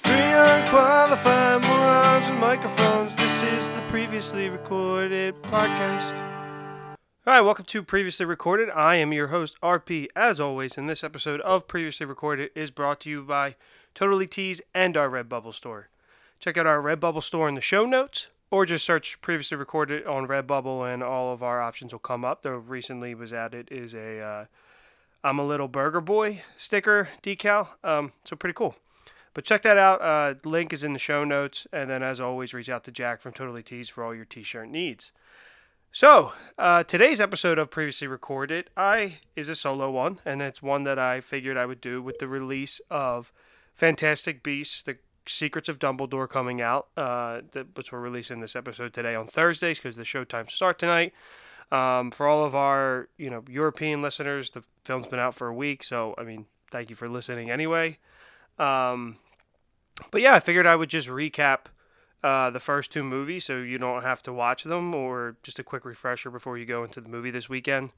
Three unqualified morons with microphones. This is the previously recorded podcast. All right, welcome to Previously Recorded. I am your host, RP, as always, and this episode of Previously Recorded is brought to you by Totally Tees and our Redbubble store. Check out our Redbubble store in the show notes, or just search Previously Recorded on Redbubble, and all of our options will come up. There recently was added is a uh, I'm a Little Burger Boy sticker decal, um, so pretty cool. But check that out. Uh, link is in the show notes. And then, as always, reach out to Jack from Totally Tees for all your t shirt needs. So, uh, today's episode of Previously Recorded I is a solo one, and it's one that I figured I would do with the release of Fantastic Beasts, The Secrets of Dumbledore coming out, uh, that, which we're releasing this episode today on Thursdays because the show times start tonight. Um, for all of our, you know, European listeners, the film's been out for a week, so I mean, thank you for listening anyway. Um, but yeah, I figured I would just recap uh, the first two movies so you don't have to watch them, or just a quick refresher before you go into the movie this weekend.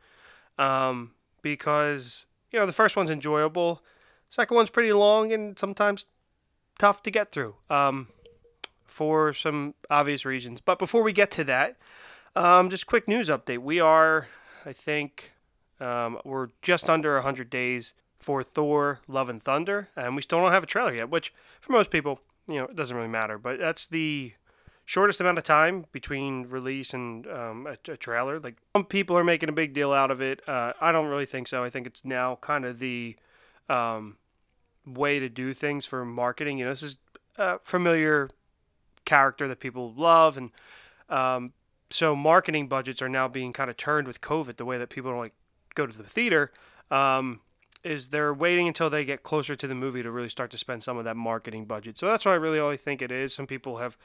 Um, because you know the first one's enjoyable, second one's pretty long and sometimes tough to get through um, for some obvious reasons. But before we get to that, um, just quick news update. We are, I think, um, we're just under 100 days for Thor: Love and Thunder, and we still don't have a trailer yet. Which, for most people, you know, it doesn't really matter. But that's the shortest amount of time between release and um, a, a, trailer. Like some people are making a big deal out of it. Uh, I don't really think so. I think it's now kind of the um, way to do things for marketing. You know, this is a familiar character that people love, and um, so marketing budgets are now being kind of turned with COVID. The way that people don't like go to the theater. Um, is they're waiting until they get closer to the movie to really start to spend some of that marketing budget. So that's why I really only think it is. Some people have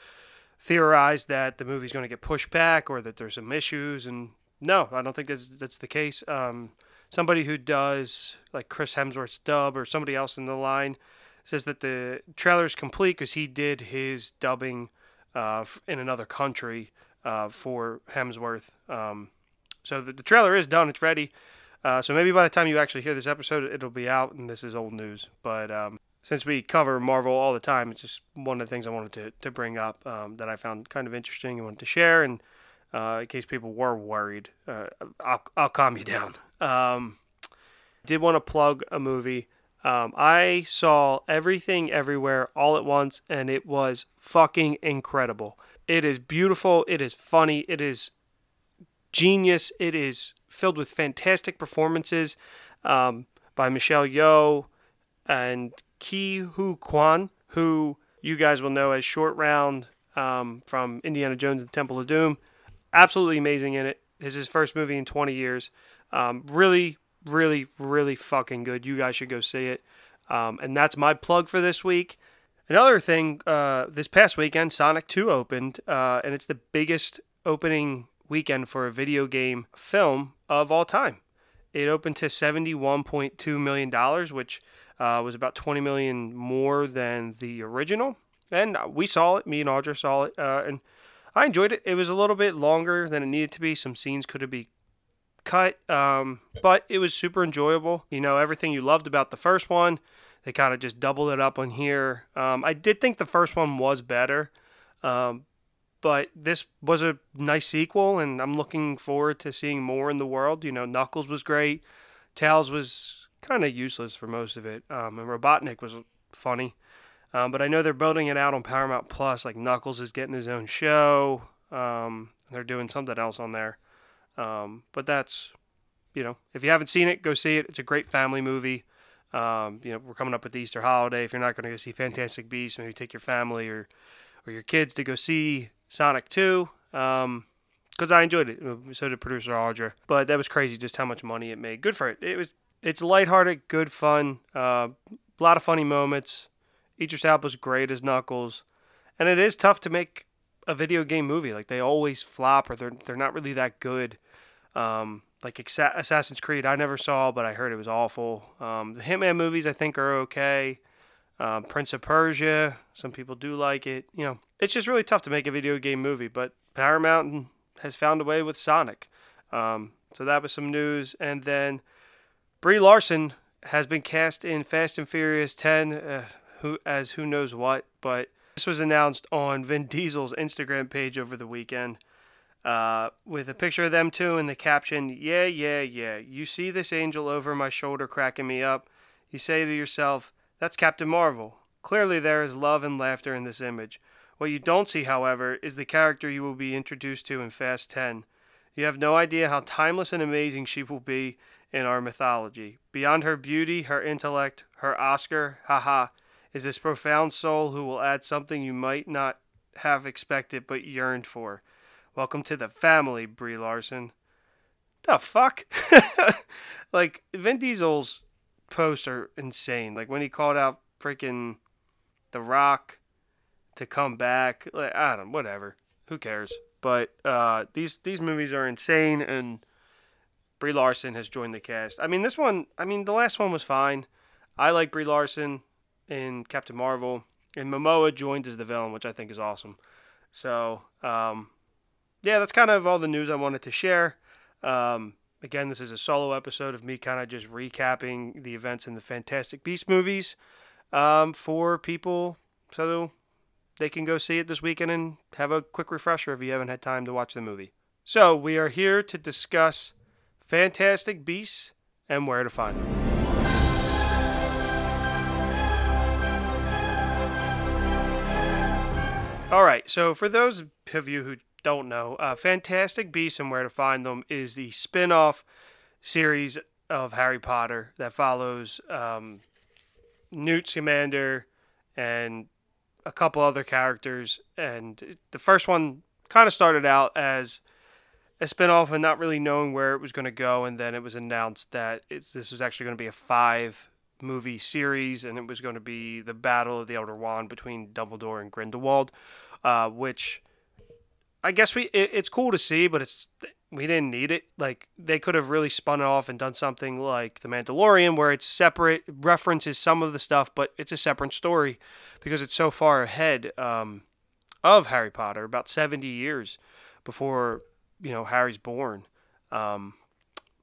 theorized that the movie's going to get pushed back or that there's some issues, and no, I don't think that's that's the case. Um, somebody who does like Chris Hemsworth's dub or somebody else in the line says that the trailer is complete because he did his dubbing uh, in another country uh, for Hemsworth. Um, so the, the trailer is done; it's ready. Uh, so maybe by the time you actually hear this episode, it'll be out, and this is old news. But um, since we cover Marvel all the time, it's just one of the things I wanted to, to bring up um, that I found kind of interesting and wanted to share. And uh, in case people were worried, uh, I'll, I'll calm you down. Um, did want to plug a movie. Um, I saw Everything Everywhere all at once, and it was fucking incredible. It is beautiful. It is funny. It is genius. It is filled with fantastic performances um, by Michelle Yeoh and Ke Huy Quan, who you guys will know as Short Round um, from Indiana Jones and the Temple of Doom. Absolutely amazing in it. Is his first movie in 20 years. Um, really, really, really fucking good. You guys should go see it. Um, and that's my plug for this week. Another thing, uh, this past weekend, Sonic 2 opened, uh, and it's the biggest opening weekend for a video game film of all time. It opened to $71.2 million, which uh, was about 20 million more than the original. And we saw it, me and Audra saw it, uh, and I enjoyed it. It was a little bit longer than it needed to be. Some scenes could have been cut, um, but it was super enjoyable. You know, everything you loved about the first one, they kind of just doubled it up on here. Um, I did think the first one was better, um, but this was a nice sequel, and I'm looking forward to seeing more in the world. You know, Knuckles was great, Tails was kind of useless for most of it, um, and Robotnik was funny. Um, but I know they're building it out on Paramount Plus. Like Knuckles is getting his own show. Um, they're doing something else on there. Um, but that's, you know, if you haven't seen it, go see it. It's a great family movie. Um, you know, we're coming up with the Easter holiday. If you're not going to go see Fantastic Beasts, maybe take your family or or your kids to go see Sonic 2 Um, because I enjoyed it. So did producer Audra. But that was crazy just how much money it made. Good for it. It was it's lighthearted, good fun, uh, a lot of funny moments. Idris Elba's great as Knuckles, and it is tough to make a video game movie. Like they always flop or they're they're not really that good. Um, like Assassin's Creed, I never saw, but I heard it was awful. Um, the Hitman movies, I think, are okay. Um, Prince of Persia, some people do like it. You know, it's just really tough to make a video game movie, but Paramount has found a way with Sonic. Um, so that was some news. And then Brie Larson has been cast in Fast and Furious 10. Uh, who as who knows what, but this was announced on Vin Diesel's Instagram page over the weekend. Uh, with a picture of them two and the caption, Yeah, yeah, yeah. You see this angel over my shoulder cracking me up. You say to yourself, That's Captain Marvel. Clearly, there is love and laughter in this image. What you don't see, however, is the character you will be introduced to in Fast 10. You have no idea how timeless and amazing she will be in our mythology. Beyond her beauty, her intellect, her Oscar, haha, is this profound soul who will add something you might not have expected but yearned for. Welcome to the family, Brie Larson. The fuck? like Vin Diesel's posts are insane. Like when he called out freaking The Rock to come back. Like I don't whatever. Who cares? But uh, these these movies are insane and Brie Larson has joined the cast. I mean this one I mean the last one was fine. I like Brie Larson in Captain Marvel. And Momoa joined as the villain, which I think is awesome. So, um, yeah, that's kind of all the news I wanted to share. Um, again, this is a solo episode of me kind of just recapping the events in the Fantastic Beast movies um, for people so they can go see it this weekend and have a quick refresher if you haven't had time to watch the movie. So, we are here to discuss Fantastic Beasts and where to find them. All right, so for those of you who don't know, uh, Fantastic Beasts and Where to Find Them is the spin off series of Harry Potter that follows um, Newt Scamander and a couple other characters. And the first one kind of started out as a spin-off and not really knowing where it was going to go and then it was announced that this was actually going to be a five movie series and it was going to be the battle of the elder wand between dumbledore and grindelwald uh, which I guess we it, it's cool to see, but it's we didn't need it. Like they could have really spun it off and done something like The Mandalorian, where it's separate, references some of the stuff, but it's a separate story because it's so far ahead um, of Harry Potter, about seventy years before you know Harry's born. Um,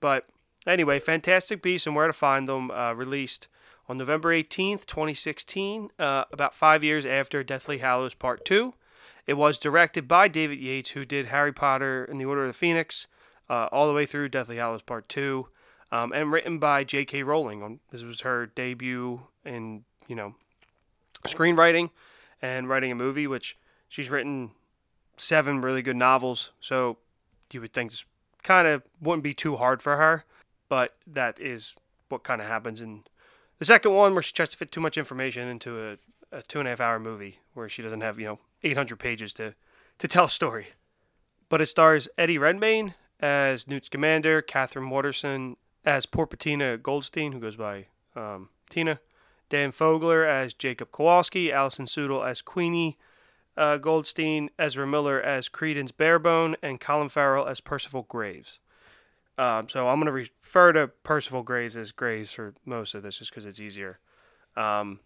but anyway, Fantastic Beasts and Where to Find Them uh, released on November eighteenth, twenty sixteen, uh, about five years after Deathly Hallows Part Two. It was directed by David Yates, who did Harry Potter and the Order of the Phoenix, uh, all the way through Deathly Hallows Part 2, um, and written by J.K. Rowling. This was her debut in, you know, screenwriting and writing a movie, which she's written seven really good novels, so you would think this kind of wouldn't be too hard for her, but that is what kind of happens in the second one, where she tries to fit too much information into a, a two and a half hour movie where she doesn't have, you know, 800 pages to, to tell a story. But it stars Eddie Redmayne as Newt Scamander, Catherine Waterston as Porpentina Goldstein, who goes by um, Tina, Dan Fogler as Jacob Kowalski, Alison Sudol as Queenie uh, Goldstein, Ezra Miller as Credence Barebone, and Colin Farrell as Percival Graves. Um, so I'm going to refer to Percival Graves as Graves for most of this just because it's easier. Um,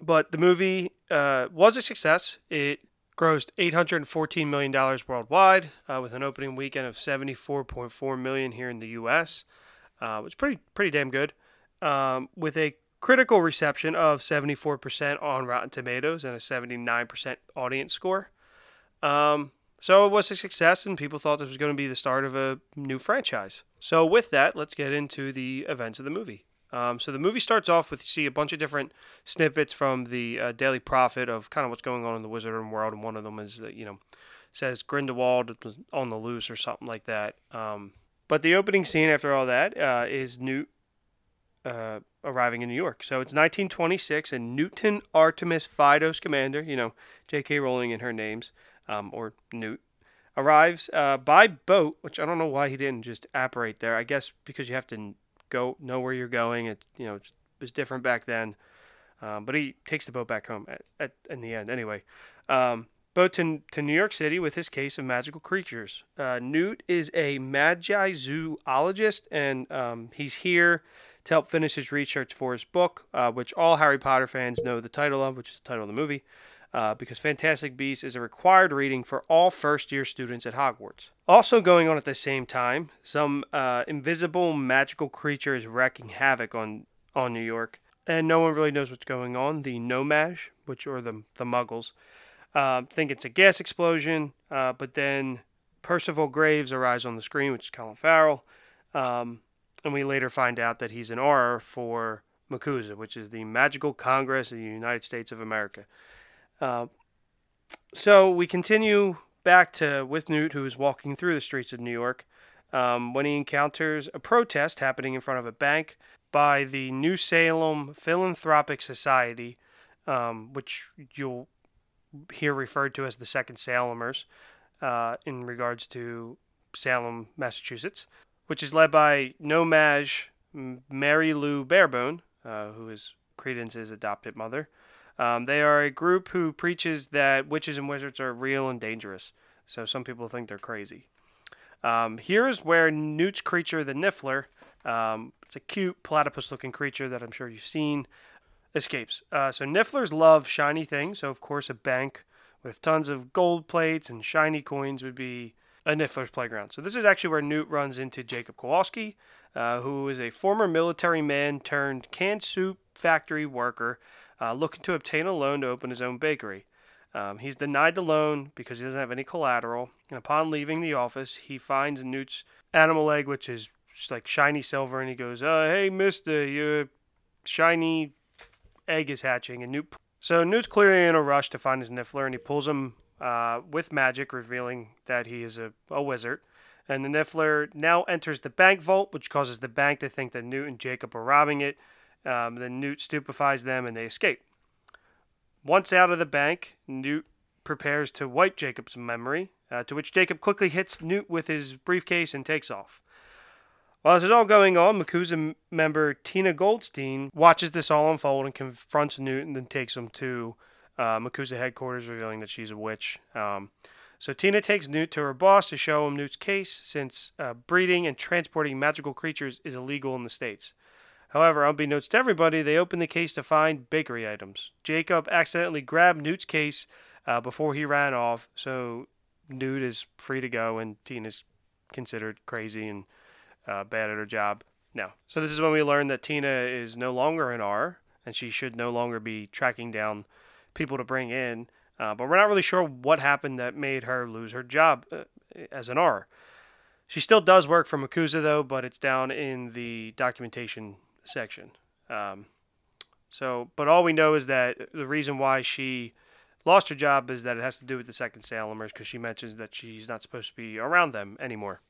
but the movie uh, was a success. It grossed $814 million worldwide uh, with an opening weekend of 74.4 million here in the U.S., uh, which is pretty pretty damn good. Um, with a critical reception of 74% on Rotten Tomatoes and a 79% audience score. Um, so it was a success, and people thought this was going to be the start of a new franchise. So with that, let's get into the events of the movie. Um, so the movie starts off with you see a bunch of different snippets from the uh, Daily Prophet of kind of what's going on in the Wizarding world, and one of them is that you know says Grindelwald was on the loose or something like that. Um, but the opening scene after all that uh, is Newt uh, arriving in New York. So it's 1926, and Newton Artemis Fido Scamander, you know J.K. Rowling in her names, um, or Newt, arrives uh, by boat, which I don't know why he didn't just apparate there. I guess because you have to go know where you're going. It you know was different back then, um, but he takes the boat back home at, at in the end anyway. Um, boat to, to New York City with his case of magical creatures. Uh, Newt is a magizoologist, and um, he's here to help finish his research for his book, uh, which all Harry Potter fans know the title of, which is the title of the movie uh, because Fantastic Beasts is a required reading for all first year students at Hogwarts. Also, going on at the same time, some uh, invisible magical creature is wreaking havoc on, on New York. and no one really knows what's going on. The No-Maj, which are the the Muggles, uh, think it's a gas explosion, uh, but then Percival Graves arrives on the screen, which is Colin Farrell, um, and we later find out that he's an Auror for MACUSA, which is the Magical Congress of the United States of America. Uh, so we continue back to with Newt, who is walking through the streets of New York, um, when he encounters a protest happening in front of a bank by the New Salem Philanthropic Society, um, which you'll hear referred to as the Second Salemers, uh, in regards to Salem, Massachusetts, which is led by No-Maj Mary Lou Barebone, uh, who is Credence's adopted mother. Um, they are a group who preaches that witches and wizards are real and dangerous. So some people think they're crazy. Um, here's where Newt's creature, the Niffler, um, it's a cute platypus-looking creature that I'm sure you've seen, escapes. Uh, so Nifflers love shiny things. So of course, a bank with tons of gold plates and shiny coins would be a Niffler's playground. So this is actually where Newt runs into Jacob Kowalski, uh, who is a former military man turned canned soup factory worker uh, looking to obtain a loan to open his own bakery. Um, he's denied the loan because he doesn't have any collateral. And upon leaving the office, he finds Newt's animal egg, which is like shiny silver, and he goes, uh, "Hey, Mister, your shiny egg is hatching." And Newt, so Newt's clearly in a rush to find his Niffler, and he pulls him uh, with magic, revealing that he is a, a wizard. And the Niffler now enters the bank vault, which causes the bank to think that Newt and Jacob are robbing it. Um, then Newt stupefies them and they escape. Once out of the bank, Newt prepares to wipe Jacob's memory, uh, to which Jacob quickly hits Newt with his briefcase and takes off. While this is all going on, MACUSA member Tina Goldstein watches this all unfold and confronts Newt and then takes him to uh, headquarters, revealing that she's a witch. Um, so Tina takes Newt to her boss to show him Newt's case, since uh, breeding and transporting magical creatures is illegal in the states. However, unbeknownst to everybody, they open the case to find bakery items. Jacob accidentally grabbed Newt's case uh, before he ran off, so Newt is free to go, and Tina's considered crazy and uh, bad at her job. Now, so this is when we learn that Tina is no longer an Auror, and she should no longer be tracking down people to bring in. Uh, but we're not really sure what happened that made her lose her job uh, as an Auror. She still does work for MACUSA though, but it's down in the documentation section. Um, so, but all we know is that the reason why she lost her job is that it has to do with the second Salemers because she mentions that she's not supposed to be around them anymore.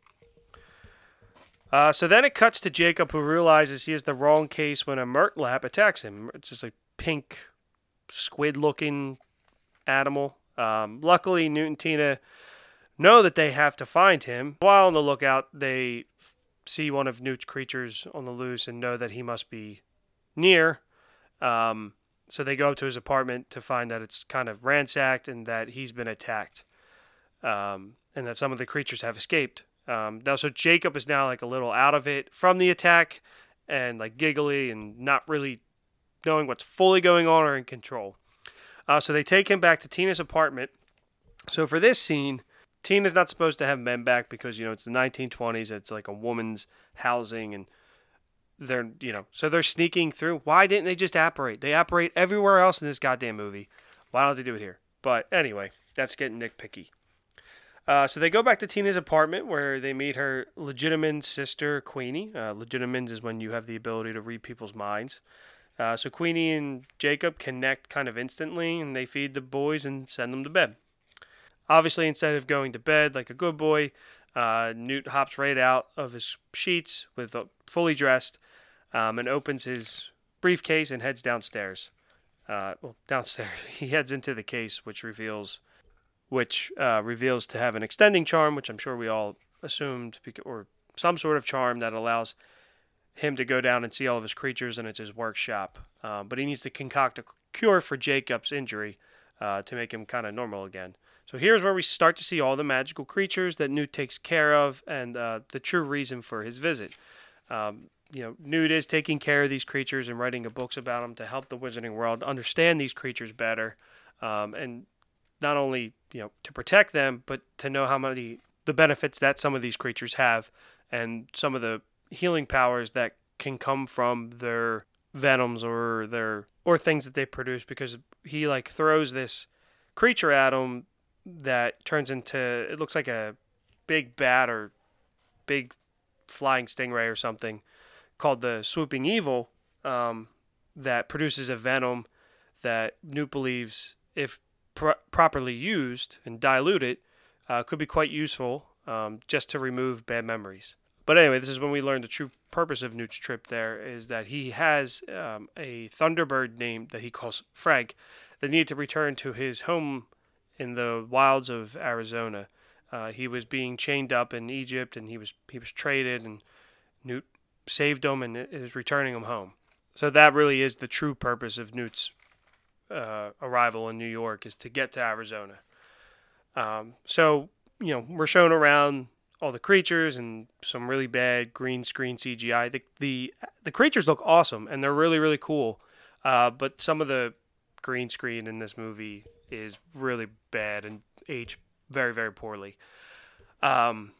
Uh, so then it cuts to Jacob, who realizes he has the wrong case when a Murtlap attacks him. It's just a pink, squid-looking animal. Um, luckily, Newt and Tina know that they have to find him. While on the lookout, they see one of Newt's creatures on the loose and know that he must be near. Um, so they go up to his apartment to find that it's kind of ransacked and that he's been attacked, um, and that some of the creatures have escaped. Um, now, so Jacob is now like a little out of it from the attack, and like giggly and not really knowing what's fully going on or in control. Uh, so they take him back to Tina's apartment. So for this scene, Tina's not supposed to have men back because you know it's the 1920s. It's like a woman's housing, and they're you know so they're sneaking through. Why didn't they just apparate? They apparate everywhere else in this goddamn movie. Why don't they do it here? But anyway, that's getting nitpicky. Uh, so they go back to Tina's apartment where they meet her legilimens sister, Queenie. Uh, legilimens is when you have the ability to read people's minds. Uh, so Queenie and Jacob connect kind of instantly, and they feed the boys and send them to bed. Obviously, instead of going to bed like a good boy, uh, Newt hops right out of his sheets with uh, fully dressed um, and opens his briefcase and heads downstairs. Uh, well, downstairs. He heads into the case, which reveals, which uh, reveals to have an extending charm, which I'm sure we all assumed, or some sort of charm that allows him to go down and see all of his creatures, and it's his workshop. Um, but he needs to concoct a cure for Jacob's injury uh, to make him kind of normal again. So here's where we start to see all the magical creatures that Newt takes care of and uh, the true reason for his visit. Um, you know, Newt is taking care of these creatures and writing books about them to help the wizarding world understand these creatures better, um, and not only you know to protect them, but to know how many the benefits that some of these creatures have, and some of the healing powers that can come from their venoms or their or things that they produce because he like throws this creature at him that turns into it looks like a big bat or big flying stingray or something called the swooping evil um, that produces a venom that Newt believes, if pro- properly used and diluted, uh, could be quite useful um, just to remove bad memories. But anyway, this is when we learn the true purpose of Newt's trip there is that he has um, a Thunderbird named that he calls Frank that needed to return to his home in the wilds of Arizona. Uh, he was being chained up in Egypt and he was he was traded and Newt saved him and is returning him home. So that really is the true purpose of Newt's uh, arrival in New York is to get to Arizona. Um, so you know we're shown around all the creatures and some really bad green screen CGI. The the the creatures look awesome and they're really really cool, uh, but some of the green screen in this movie is really bad and aged very very poorly. Um,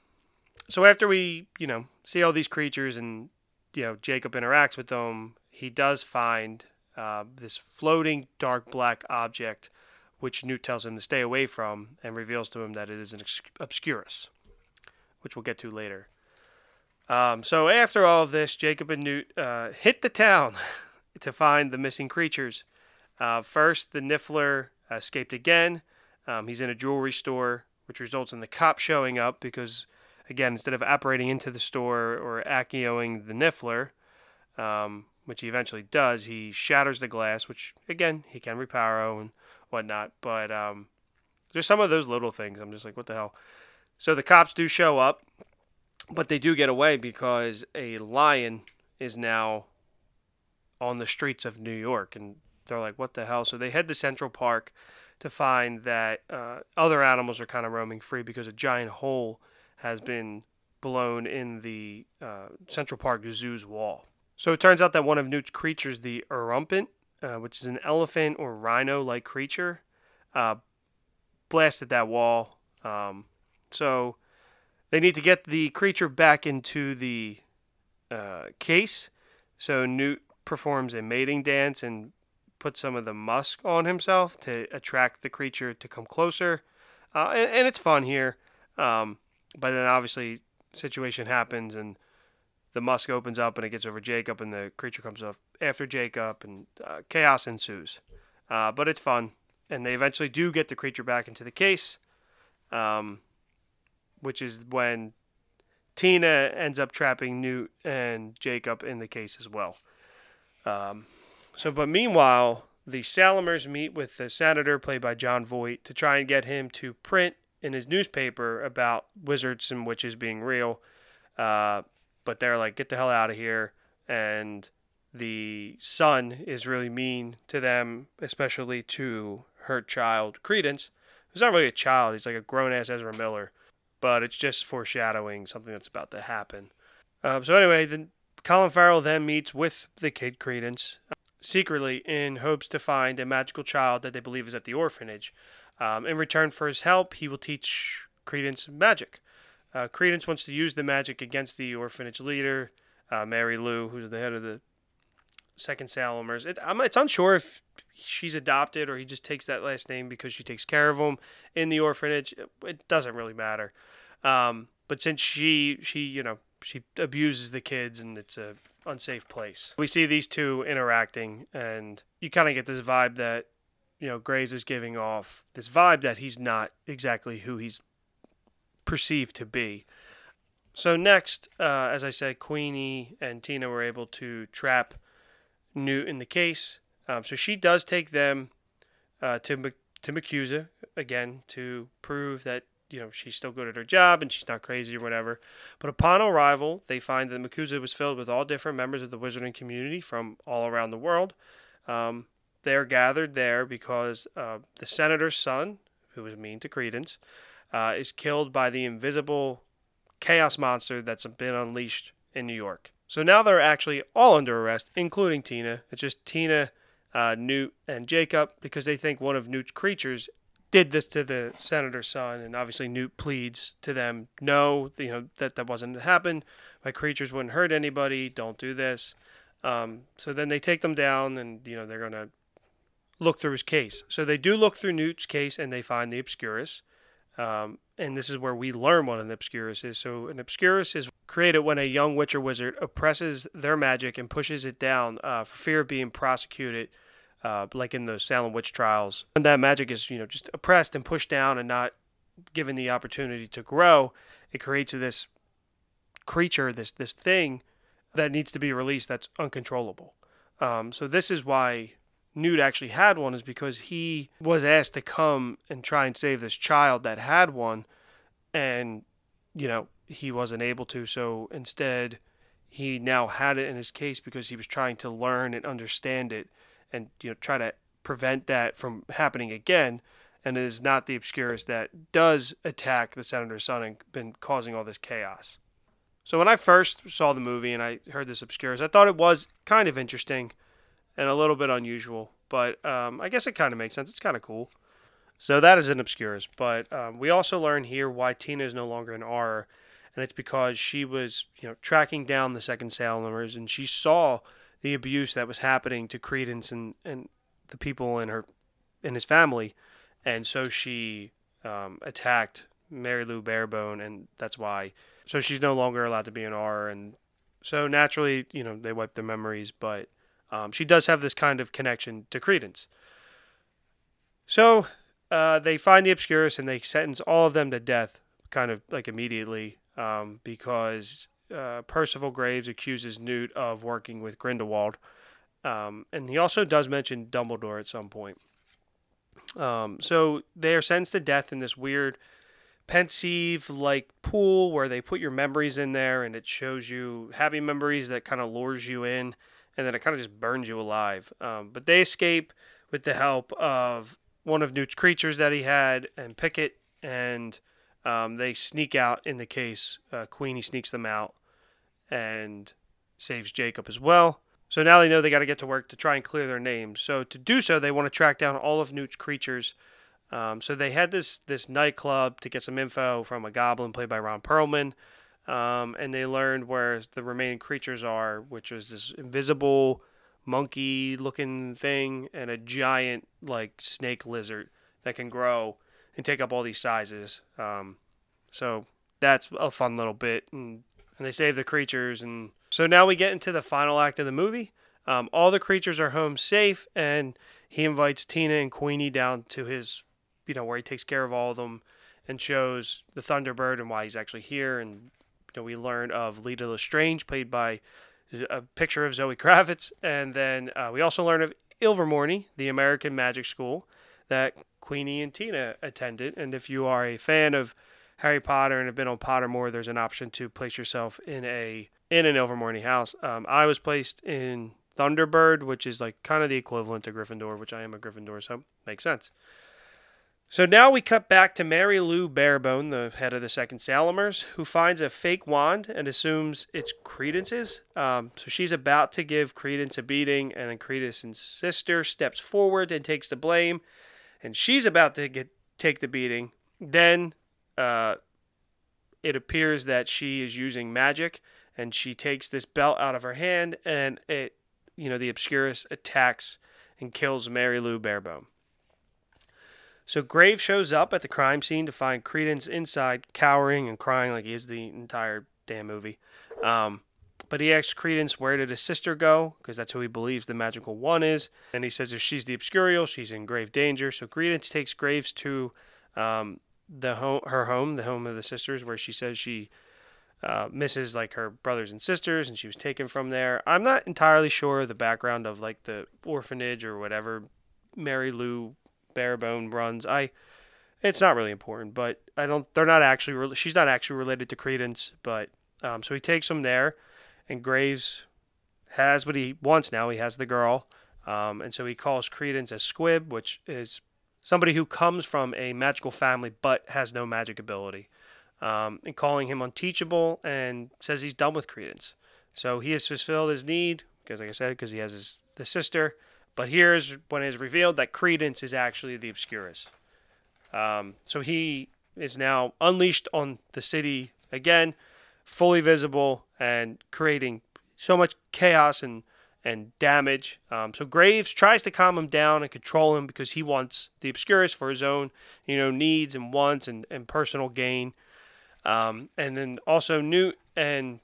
so after we you know see all these creatures and you know Jacob interacts with them, he does find uh, this floating dark black object, which Newt tells him to stay away from, and reveals to him that it is an obscurus, which we'll get to later. Um, so after all of this, Jacob and Newt uh, hit the town to find the missing creatures. Uh, first, the Niffler escaped again. Um, he's in a jewelry store, which results in the cop showing up because, again, instead of apparating into the store or accioing the Niffler, um, which he eventually does, he shatters the glass, which again he can repower and whatnot. But um, there's some of those little things. I'm just like, what the hell? So the cops do show up, but they do get away because a lion is now on the streets of New York, and they're like, what the hell? So they head to Central Park to find that uh, other animals are kind of roaming free because a giant hole has been blown in the uh, Central Park Zoo's wall. So it turns out that one of Newt's creatures, the Erumpent, uh, which is an elephant or rhino like creature, uh, blasted that wall. Um, so they need to get the creature back into the uh, case. So Newt performs a mating dance and puts some of the musk on himself to attract the creature to come closer. Uh, and, and, it's fun here. Um, but then obviously situation happens and the musk opens up and it gets over Jacob, and the creature comes up after Jacob, and uh, chaos ensues. Uh, but it's fun, and they eventually do get the creature back into the case, um, which is when Tina ends up trapping Newt and Jacob in the case as well. Um, so, but meanwhile, the Salemers meet with the senator, played by Jon Voight, to try and get him to print in his newspaper about wizards and witches being real. Uh, but they're like, get the hell out of here. And the son is really mean to them, especially to her child, Credence. He's not really a child, he's like a grown ass Ezra Miller, but it's just foreshadowing something that's about to happen. Um, so, anyway, then Colin Farrell then meets with the kid Credence secretly in hopes to find a magical child that they believe is at the orphanage. Um, in return for his help, he will teach Credence magic. Uh, Credence wants to use the magic against the orphanage leader, uh, Mary Lou, who's the head of the Second Salemers. It, it's unsure if she's adopted or he just takes that last name because she takes care of him in the orphanage. It doesn't really matter. Um, but since she, she, you know, she abuses the kids and it's a unsafe place. We see these two interacting, and you kind of get this vibe that you know Graves is giving off this vibe that he's not exactly who he's perceived to be. So next, uh, as I said, Queenie and Tina were able to trap Newt in the case. Um, so she does take them uh, to to MACUSA again to prove that you know she's still good at her job and she's not crazy or whatever. But upon arrival, they find that MACUSA was filled with all different members of the wizarding community from all around the world. Um, they're gathered there because uh, the senator's son, who was mean to Credence, uh, is killed by the invisible chaos monster that's been unleashed in New York. So now they're actually all under arrest, including Tina. It's just Tina, uh, Newt, and Jacob because they think one of Newt's creatures did this to the senator's son, and obviously Newt pleads to them, no, you know that that wasn't happen. My creatures wouldn't hurt anybody. Don't do this. Um, so then they take them down, and you know they're gonna look through his case. So they do look through Newt's case, and they find the Obscurus. Um, and this is where we learn what an Obscurus is. So an Obscurus is created when a young Witcher wizard oppresses their magic and pushes it down uh, for fear of being prosecuted, uh, like in the Salem witch trials. And that magic is, you know, just oppressed and pushed down and not given the opportunity to grow. It creates this creature, this this thing that needs to be released that's uncontrollable. Um, so this is why Newt actually had one is because he was asked to come and try and save this child that had one, and you know he wasn't able to. So instead, he now had it in his case because he was trying to learn and understand it, and you know try to prevent that from happening again. And it is not the Obscurus that does attack the senator's son and been causing all this chaos. So when I first saw the movie and I heard this Obscurus, I thought it was kind of interesting and a little bit unusual, but um, I guess it kind of makes sense. It's kind of cool. So that is an Obscurus, but um, we also learn here why Tina is no longer an Auror, and it's because she was, you know, tracking down the second Salemers, and she saw the abuse that was happening to Credence and, and the people in her in his family, and so she um, attacked Mary Lou Barebone, and that's why. So she's no longer allowed to be an Auror, and so naturally, you know, they wipe their memories, but um, she does have this kind of connection to Credence. So uh, they find the Obscurus and they sentence all of them to death, kind of like immediately, um, because uh, Percival Graves accuses Newt of working with Grindelwald. Um, and he also does mention Dumbledore at some point. Um, so they are sentenced to death in this weird Pensieve like pool where they put your memories in there and it shows you happy memories that kind of lures you in and then it kind of just burns you alive. Um, but they escape with the help of one of Newt's creatures that he had and Pickett, and um, they sneak out in the case. Uh, Queenie sneaks them out and saves Jacob as well. So now they know they got to get to work to try and clear their names. So to do so, they want to track down all of Newt's creatures. Um, so they had this this nightclub to get some info from a goblin played by Ron Perlman um, and they learned where the remaining creatures are, which is this invisible monkey-looking thing and a giant like snake lizard that can grow and take up all these sizes. Um, so that's a fun little bit, and, and they save the creatures, and so now we get into the final act of the movie. Um, all the creatures are home safe, and he invites Tina and Queenie down to his, you know, where he takes care of all of them and shows the Thunderbird and why he's actually here and you know, we learn of Leta Lestrange, played by a picture of Zoe Kravitz, and then uh, we also learn of Ilvermorny, the American Magic School that Queenie and Tina attended. And if you are a fan of Harry Potter and have been on Pottermore, there's an option to place yourself in a in an Ilvermorny house. Um, I was placed in Thunderbird, which is like kind of the equivalent to Gryffindor, which I am a Gryffindor, so makes sense. So now we cut back to Mary Lou Barebone, the head of the Second Salemers, who finds a fake wand and assumes it's Credence's. Um, so she's about to give Credence a beating, and then Credence's sister steps forward and takes the blame, and she's about to get take the beating. Then uh, it appears that she is using magic, and she takes this belt out of her hand, and it, you know, the Obscurus attacks and kills Mary Lou Barebone. So Graves shows up at the crime scene to find Credence inside, cowering and crying like he is the entire damn movie. Um, but he asks Credence where did his sister go, because that's who he believes the magical one is. And he says if she's the Obscurial, she's in grave danger. So Credence takes Graves to um, the home, her home, the home of the sisters, where she says she uh, misses like her brothers and sisters, and she was taken from there. I'm not entirely sure the background of like the orphanage or whatever Mary Lou Barebone runs. I it's not really important, but I don't. They're not actually. She's not actually related to Credence, but um, so he takes him there, and Graves has what he wants now. He has the girl, um, and so he calls Credence a squib, which is somebody who comes from a magical family but has no magic ability, um, and calling him unteachable, and says he's done with Credence. So he has fulfilled his need because, like I said, because he has his the sister. But here's when it is revealed that Credence is actually the Obscurus. Um, so he is now unleashed on the city again, fully visible and creating so much chaos and, and damage. Um, so Graves tries to calm him down and control him because he wants the Obscurus for his own, you know, needs and wants and, and personal gain. Um, and then also Newt and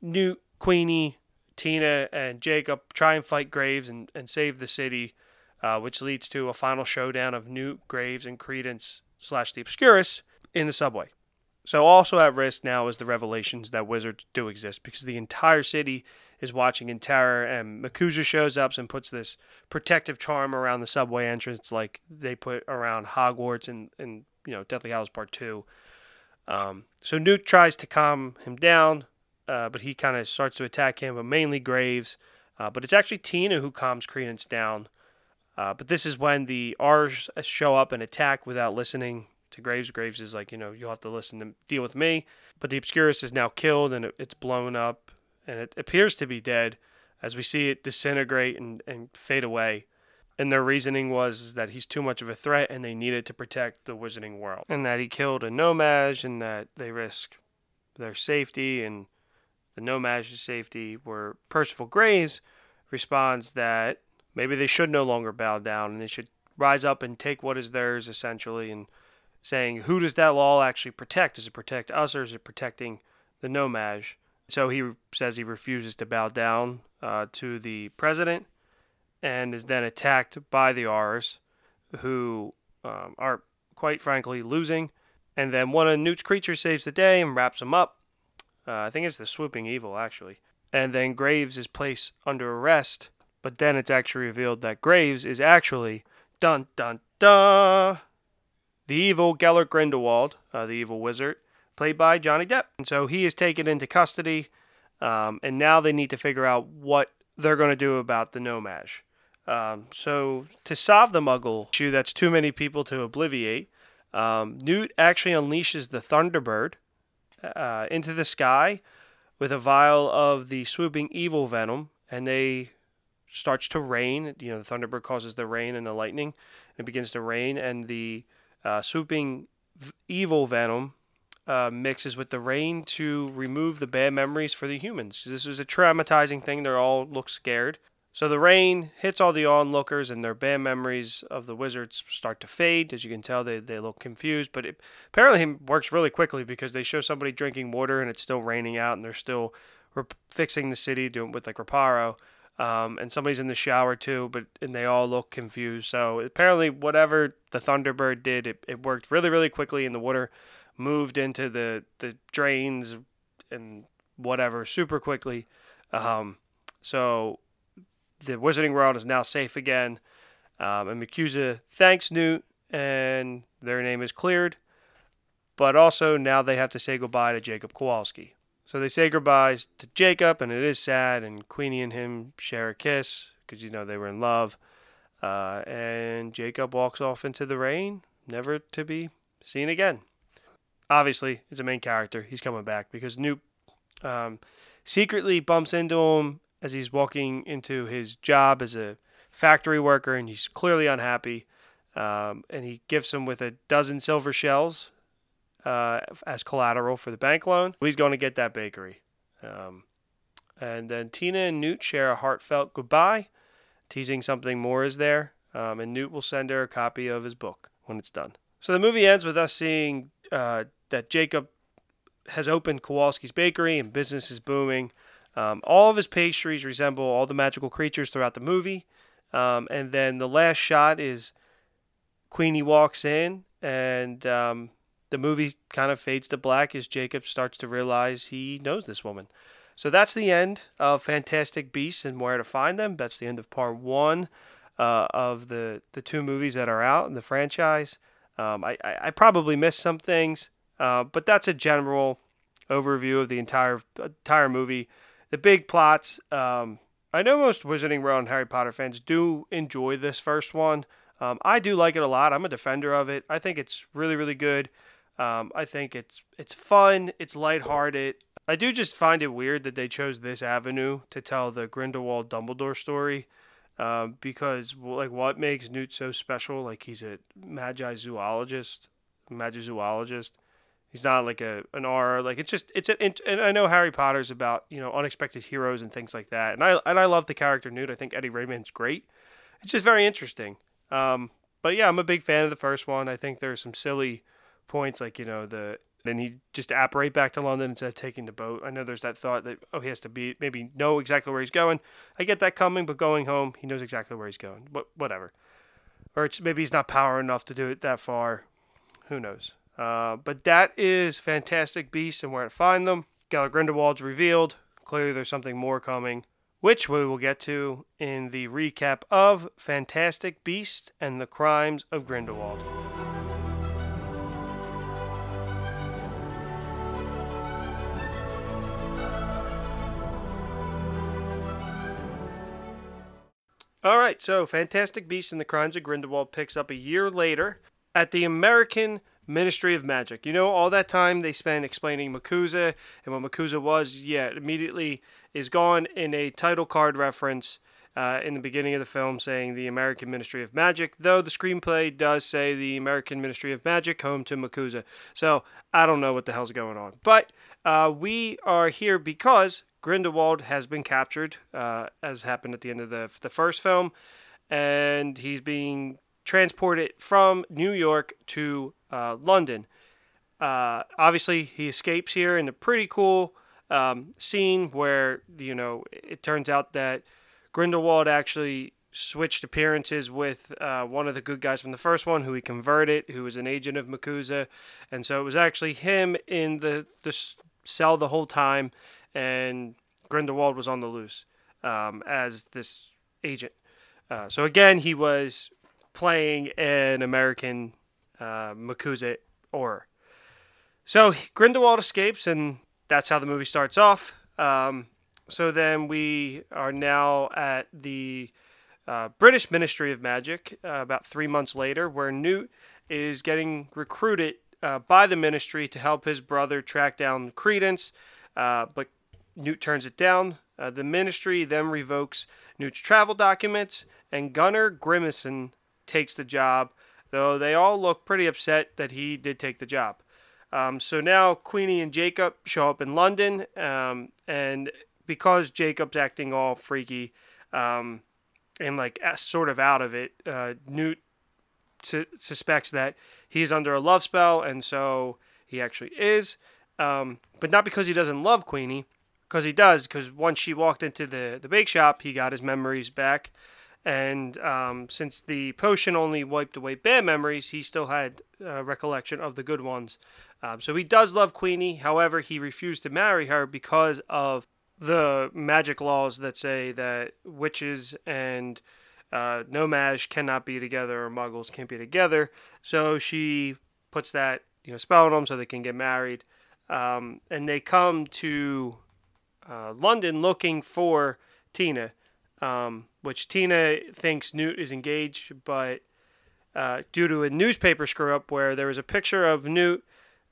Newt, Queenie, Tina, and Jacob try and fight Graves and, and save the city, uh, which leads to a final showdown of Newt, Graves, and Credence slash the Obscurus in the subway. So also at risk now is the revelations that wizards do exist because the entire city is watching in terror and MACUSA shows up and puts this protective charm around the subway entrance like they put around Hogwarts and, and you know Deathly Hallows Part 2. Um, so Newt tries to calm him down, uh, but he kind of starts to attack him, but mainly Graves. Uh, but it's actually Tina who calms Credence down. Uh, but this is when the Aurors show up and attack without listening to Graves. Graves is like, you know, you'll have to listen to deal with me. But the Obscurus is now killed and it, it's blown up and it appears to be dead as we see it disintegrate and, and fade away. And their reasoning was that he's too much of a threat and they needed to protect the wizarding world. And that he killed a No-Maj and that they risk their safety and the No-Maj's safety. Where Percival Graves responds that maybe they should no longer bow down and they should rise up and take what is theirs essentially and saying, who does that law actually protect? Does it protect us or is it protecting the No-Maj? So he says he refuses to bow down uh, to the president and is then attacked by the Auror's, who um, are quite frankly losing. And then one of Newt's creatures saves the day and wraps him up. Uh, I think it's the swooping evil, actually. And then Graves is placed under arrest, but then it's actually revealed that Graves is actually dun dun dun the evil Gellert Grindelwald, uh, the evil wizard, played by Johnny Depp. And so he is taken into custody, um, and now they need to figure out what they're going to do about the No-Maj. Um, so to solve the Muggle issue, that's too many people to obliviate. Um, Newt actually unleashes the Thunderbird uh, into the sky with a vial of the swooping evil venom, and they starts to rain. You know, the Thunderbird causes the rain and the lightning. It begins to rain, and the uh, swooping v- evil venom uh, mixes with the rain to remove the bad memories for the humans. This is a traumatizing thing. They all look scared. So the rain hits all the onlookers, and their bad memories of the wizards start to fade. As you can tell, they, they look confused. But it apparently works really quickly because they show somebody drinking water, and it's still raining out, and they're still rep- fixing the city doing with like Reparo. Um, and somebody's in the shower too, but and they all look confused. So apparently, whatever the Thunderbird did, it, it worked really, really quickly, and the water moved into the the drains and whatever super quickly. Um, so the Wizarding World is now safe again, um, and MACUSA thanks Newt, and their name is cleared. But also now they have to say goodbye to Jacob Kowalski. So they say goodbyes to Jacob, and it is sad. And Queenie and him share a kiss because you know they were in love. Uh, and Jacob walks off into the rain, never to be seen again. Obviously, he's a main character. He's coming back because Newt um, secretly bumps into him as he's walking into his job as a factory worker, and he's clearly unhappy. Um, and he gifts him with a dozen silver shells uh, as collateral for the bank loan. He's going to get that bakery. Um, and then Tina and Newt share a heartfelt goodbye, teasing something more is there. Um, and Newt will send her a copy of his book when it's done. So the movie ends with us seeing uh, that Jacob has opened Kowalski's bakery and business is booming. Um, all of his pastries resemble all the magical creatures throughout the movie. Um, and then the last shot is Queenie walks in and um, the movie kind of fades to black as Jacob starts to realize he knows this woman. So that's the end of Fantastic Beasts and Where to Find Them. That's the end of part one uh, of the, the two movies that are out in the franchise. Um, I, I, I, probably missed some things, uh, but that's a general overview of the entire entire movie. The big plots. Um, I know most Wizarding World and Harry Potter fans do enjoy this first one. Um, I do like it a lot. I'm a defender of it. I think it's really, really good. Um, I think it's it's fun, it's lighthearted. I do just find it weird that they chose this avenue to tell the Grindelwald Dumbledore story, um, because like what makes Newt so special? Like he's a magizoologist, magi zoologist. He's not like a an Auror. Like it's just it's an and I know Harry Potter's about you know unexpected heroes and things like that. And I and I love the character Newt. I think Eddie Redmayne's great. It's just very interesting. Um, but yeah, I'm a big fan of the first one. I think there's some silly points like you know the then he just apparate back to London instead of taking the boat. I know there's that thought that oh he has to be maybe know exactly where he's going. I get that coming, but going home he knows exactly where he's going. But whatever. Or it's maybe he's not power enough to do it that far. Who knows? Uh, but that is Fantastic Beasts and where to find them. Gellert Grindelwald's revealed. Clearly, there's something more coming, which we will get to in the recap of Fantastic Beasts and the Crimes of Grindelwald. All right, so Fantastic Beasts and the Crimes of Grindelwald picks up a year later at the American Ministry of Magic. You know, all that time they spent explaining MACUSA and what MACUSA was, yeah, immediately is gone in a title card reference uh, in the beginning of the film saying the American Ministry of Magic, though the screenplay does say the American Ministry of Magic, home to MACUSA. So I don't know what the hell's going on. But uh, we are here because Grindelwald has been captured, uh, as happened at the end of the, the first film, and he's being transported from New York to uh, London. Uh, obviously, he escapes here in a pretty cool um, scene where you know it turns out that Grindelwald actually switched appearances with uh, one of the good guys from the first one, who he converted, who was an agent of MACUSA, and so it was actually him in the the cell the whole time, and Grindelwald was on the loose um, as this agent. Uh, so again, he was playing an American uh, Auror. So Grindelwald escapes, and that's how the movie starts off. Um, so then we are now at the uh, British Ministry of Magic uh, about three months later, where Newt is getting recruited uh, by the ministry to help his brother track down Credence, uh, but Newt turns it down. Uh, the ministry then revokes Newt's travel documents, and Gunnar Grimmson takes the job, though they all look pretty upset that he did take the job. Um, so now Queenie and Jacob show up in London, um, and because Jacob's acting all freaky um, and like sort of out of it, uh, Newt su- suspects that he's under a love spell, and so he actually is. Um, but not because he doesn't love Queenie, because he does. Because once she walked into the the bake shop, he got his memories back. And um, since the potion only wiped away bad memories, he still had uh, recollection of the good ones. Um, so he does love Queenie. However, he refused to marry her because of the magic laws that say that witches and uh, No-Maj cannot be together or muggles can't be together. So she puts that you know spell on them so they can get married. Um, and they come to uh, London looking for Tina um, which Tina thinks Newt is engaged, but uh, due to a newspaper screw up where there was a picture of Newt,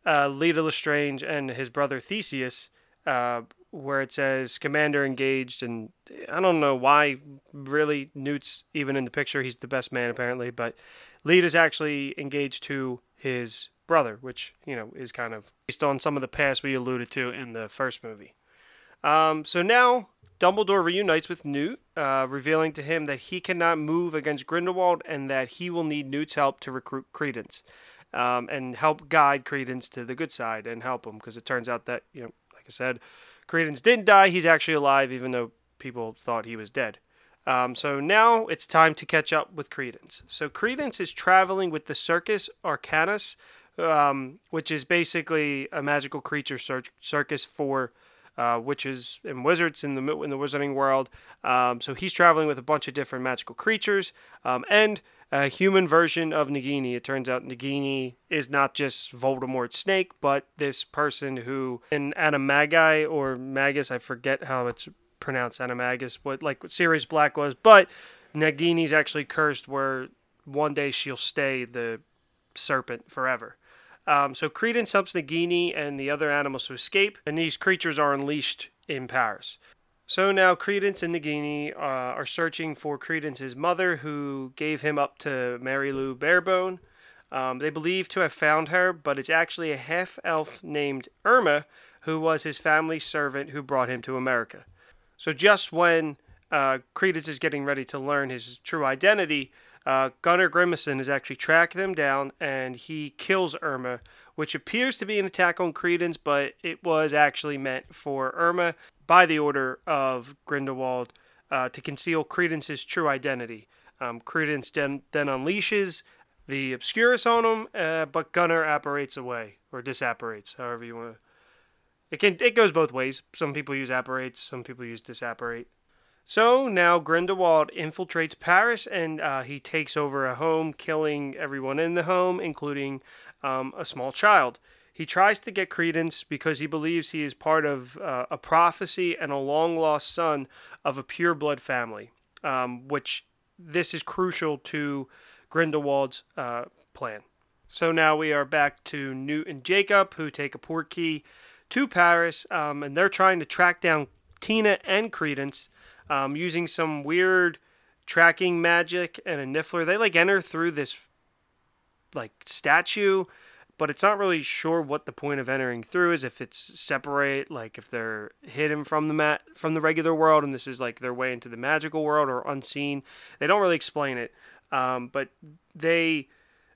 uh, Leta Lestrange, and his brother Theseus, uh, where it says Scamander engaged, and I don't know why really Newt's even in the picture. He's the best man apparently, but Leta's actually engaged to his brother, which you know is kind of based on some of the past we alluded to in the first movie. Um, so now Dumbledore reunites with Newt, uh, revealing to him that he cannot move against Grindelwald and that he will need Newt's help to recruit Credence um, and help guide Credence to the good side and help him because it turns out that, you know, like I said, Credence didn't die. He's actually alive, even though people thought he was dead. Um, so now it's time to catch up with Credence. So Credence is traveling with the Circus Arcanus, um, which is basically a magical creature cir- circus for uh, witches and wizards in the in the wizarding world. Um, so he's traveling with a bunch of different magical creatures um, and a human version of Nagini. It turns out Nagini is not just Voldemort's snake, but this person who in Animagi or Magus, I forget how it's pronounced Animagus, what like what Sirius Black was, but Nagini's actually cursed where one day she'll stay the serpent forever. Um, so Credence helps Nagini and the other animals to escape, and these creatures are unleashed in Paris. So now Credence and Nagini uh, are searching for Credence's mother, who gave him up to Mary Lou Barebone. Um, they believe to have found her, but it's actually a half elf named Irma who was his family servant who brought him to America. So just when uh, Credence is getting ready to learn his true identity, uh, Gunnar Grimmson is actually tracking them down and he kills Irma, which appears to be an attack on Credence, but it was actually meant for Irma by the order of Grindelwald uh, to conceal Credence's true identity. Um, Credence then, then unleashes the Obscurus on him, uh, but Gunnar apparates away or disapparates, however you want to. It can it goes both ways. Some people use apparates, some people use disapparate. So now Grindelwald infiltrates Paris and uh, he takes over a home, killing everyone in the home, including um, a small child. He tries to get Credence because he believes he is part of uh, a prophecy and a long lost son of a pure blood family, um, which this is crucial to Grindelwald's uh, plan. So now we are back to Newt and Jacob, who take a portkey to Paris, um, and they're trying to track down Tina and Credence um, using some weird tracking magic and a niffler. They like enter through this like statue, but it's not really sure what the point of entering through is. If it's separate, like if they're hidden from the mat from the regular world, and this is like their way into the magical world or unseen. They don't really explain it, um, but they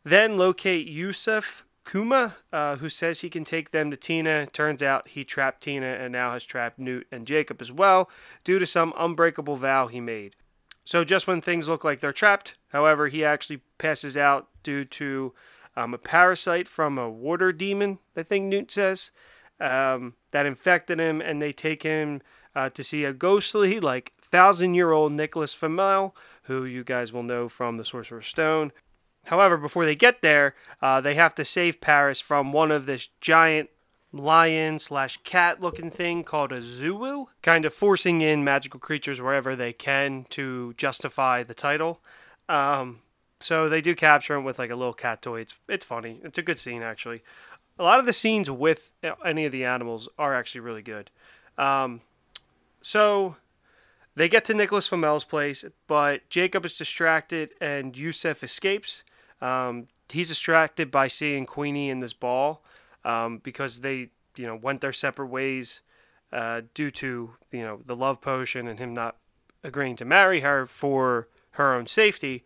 then locate Yusuf Kama, uh, who says he can take them to Tina. Turns out he trapped Tina and now has trapped Newt and Jacob as well, due to some unbreakable vow he made. So just when things look like they're trapped, however, he actually passes out due to um, a parasite from a water demon, I think Newt says, um, that infected him, and they take him uh, to see a ghostly, like, thousand year old Nicholas Flamel, who you guys will know from The Sorcerer's Stone. However, before they get there, uh, they have to save Paris from one of this giant lion slash cat looking thing called a Zouwu, kind of forcing in magical creatures wherever they can to justify the title. Um, so they do capture him with like a little cat toy. It's it's funny. It's a good scene actually. A lot of the scenes with any of the animals are actually really good. Um, so they get to Nicholas Flamel's place, but Jacob is distracted and Yusuf escapes. Um, he's distracted by seeing Queenie in this ball um, because they, you know, went their separate ways uh, due to you know the love potion and him not agreeing to marry her for her own safety.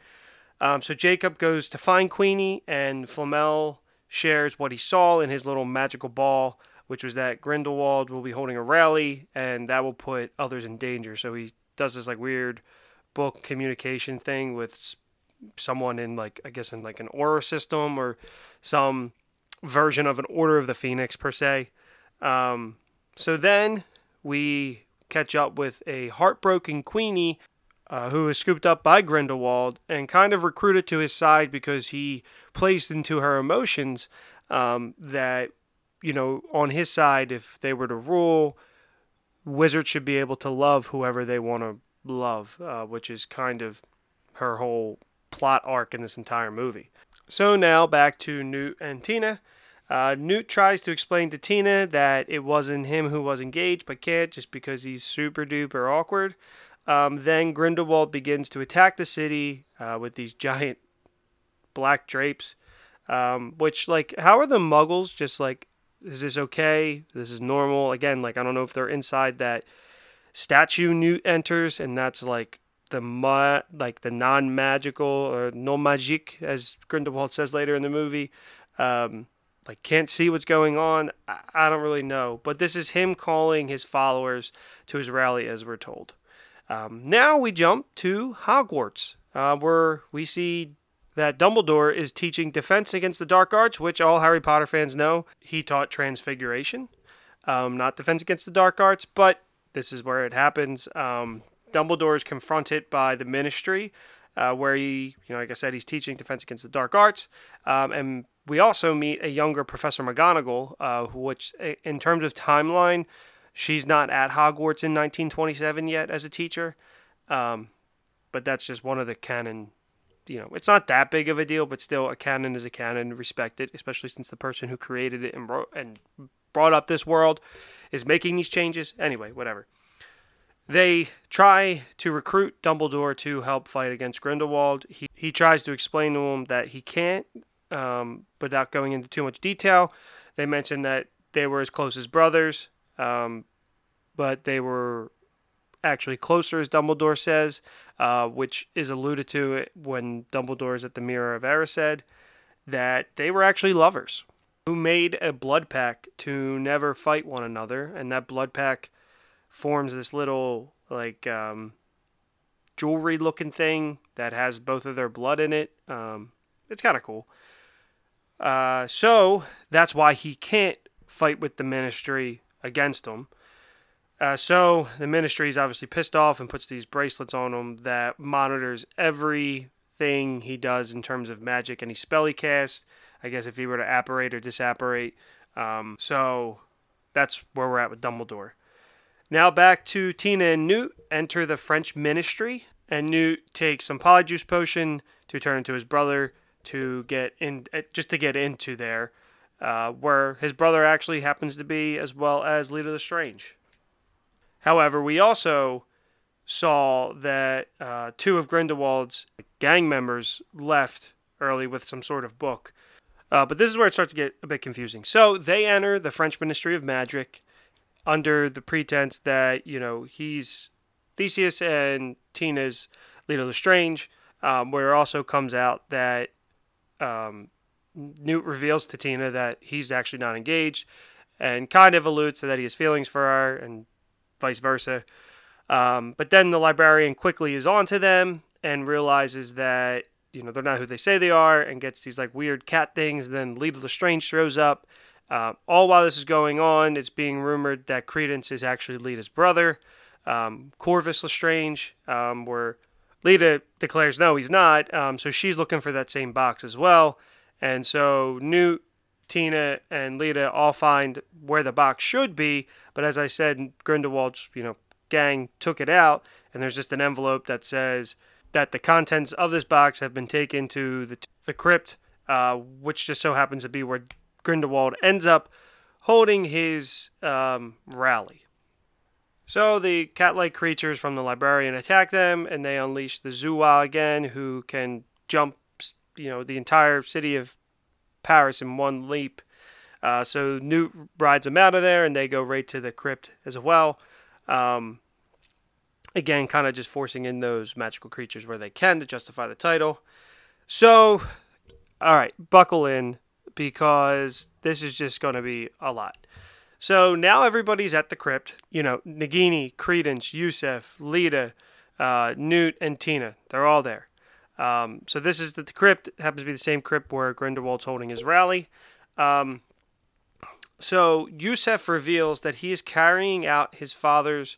Um, so Jacob goes to find Queenie, and Flamel shares what he saw in his little magical ball, which was that Grindelwald will be holding a rally, and that will put others in danger. So he does this like weird book communication thing with someone in like I guess in like an Auror system or some version of an Order of the Phoenix per se. Um, so then we catch up with a heartbroken Queenie uh, who is scooped up by Grindelwald and kind of recruited to his side because he placed into her emotions um, that, you know, on his side, if they were to rule, wizards should be able to love whoever they want to love, uh, which is kind of her whole plot arc in this entire movie. So now back to Newt and Tina. Uh, Newt tries to explain to Tina that it wasn't him who was engaged, but can't just because he's super duper awkward. Um, then Grindelwald begins to attack the city uh, with these giant black drapes. Um, which, like, how are the muggles just like, is this okay? This is normal? Again, like, I don't know if they're inside that statue Newt enters, and that's like the ma- like the non-magical or non magique, as Grindelwald says later in the movie. Um, like can't see what's going on. I, I don't really know, but this is him calling his followers to his rally, as we're told. Um, now we jump to Hogwarts, uh, where we see that Dumbledore is teaching defense against the dark arts, which all Harry Potter fans know. He taught transfiguration, um, not defense against the dark arts, but this is where it happens. Um, Dumbledore is confronted by the Ministry, uh, where he, you know, like I said, he's teaching defense against the dark arts, um, and we also meet a younger Professor McGonagall, uh, which, in terms of timeline, she's not at Hogwarts in 1927 yet as a teacher, um, but that's just one of the canon. You know, it's not that big of a deal, but still, a canon is a canon, respected, especially since the person who created it and wrote and brought up this world is making these changes. Anyway, whatever. They try to recruit Dumbledore to help fight against Grindelwald. He, he tries to explain to him that he can't um, without going into too much detail. They mentioned that they were as close as brothers, um, but they were actually closer, as Dumbledore says, uh, which is alluded to when Dumbledore is at the Mirror of Erised, that they were actually lovers who made a blood pact to never fight one another, and that blood pact forms this little like um, jewelry looking thing that has both of their blood in it. Um, it's kind of cool. Uh, so that's why he can't fight with the ministry against him. Uh, so the ministry is obviously pissed off and puts these bracelets on him that monitors everything he does in terms of magic, any spell he casts. I guess if he were to apparate or disapparate. Um, so that's where we're at with Dumbledore. Now back to Tina and Newt enter the French ministry, and Newt takes some polyjuice potion to turn into his brother to get in, eh, just to get into there, uh, where his brother actually happens to be, as well as Leader the Lestrange. However, we also saw that uh, two of Grindelwald's gang members left early with some sort of book. Uh, but this is where it starts to get a bit confusing. So they enter the French Ministry of Magic under the pretense that, you know, he's Theseus and Tina's Leta Lestrange, um, where it also comes out that um, Newt reveals to Tina that he's actually not engaged and kind of alludes to that he has feelings for her and vice versa. Um, but then the librarian quickly is onto them and realizes that you know they're not who they say they are, and gets these like weird cat things. And then Leta Lestrange throws up. Uh, all while this is going on, it's being rumored that Credence is actually Leta's brother, um, Corvus Lestrange, um, where Leta declares no, he's not. Um, so she's looking for that same box as well. And so Newt Tina and Leta all find where the box should be, but as I said, Grindelwald's you know gang took it out, and there's just an envelope that says that the contents of this box have been taken to the the crypt, uh, which just so happens to be where Grindelwald ends up holding his um, rally. So the cat-like creatures from the librarian attack them, and they unleash the Zouwu again, who can jump, you know, the entire city of Paris in one leap. Uh, so Newt rides them out of there, and they go right to the crypt as well. Um, again, kind of just forcing in those magical creatures where they can to justify the title. So, all right, buckle in because this is just going to be a lot. So now everybody's at the crypt. You know, Nagini, Credence, Yusuf, Leta, uh, Newt, and Tina. They're all there. Um, so this is the, the, crypt. It happens to be the same crypt where Grindelwald's holding his rally. Um, so Yusuf reveals that he is carrying out his father's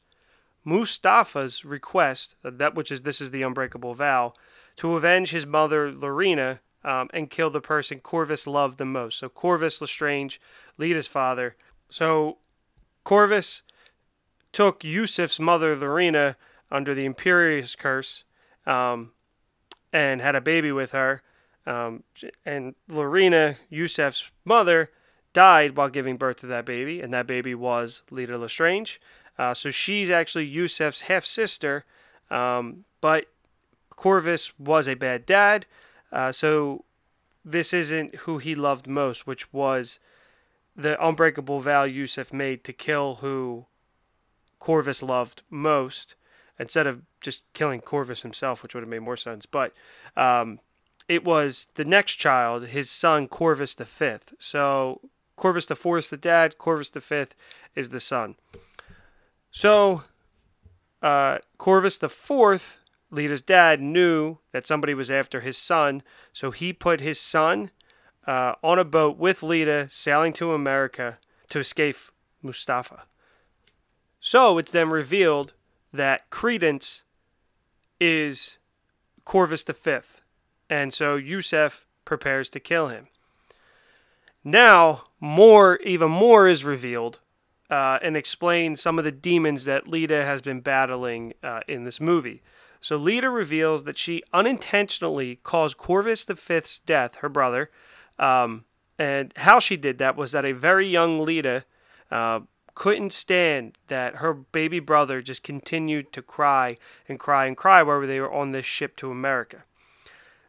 Mustafa's request, uh, that which is this is the unbreakable vow, to avenge his mother Lorena um, and kill the person Corvus loved the most. So Corvus Lestrange, Leta's father. So Corvus took Yusuf's mother Lorena under the Imperius curse. Um, and had a baby with her. Um, and Lorena, Yusuf's mother, died while giving birth to that baby, and that baby was Leta Lestrange. Uh, so she's actually Yusuf's half sister, um, but Corvus was a bad dad. Uh, so this isn't who he loved most, which was the unbreakable vow Yusuf made to kill who Corvus loved most instead of just killing Corvus himself, which would have made more sense. But um, it was the next child, his son Corvus the fifth. So Corvus the fourth is the dad. Corvus the fifth is the son. So uh, Corvus the fourth, Leta's dad, knew that somebody was after his son, so he put his son uh, on a boat with Leta, sailing to America to escape Mustafa. So it's then revealed that Credence is Corvus V, and so Yusuf prepares to kill him. Now, more, even more is revealed uh, and explains some of the demons that Leta has been battling uh, in this movie. So Leta reveals that she unintentionally caused Corvus V's death, her brother, um, and how she did that was that a very young Leta uh, couldn't stand that her baby brother just continued to cry and cry and cry while they were on this ship to America.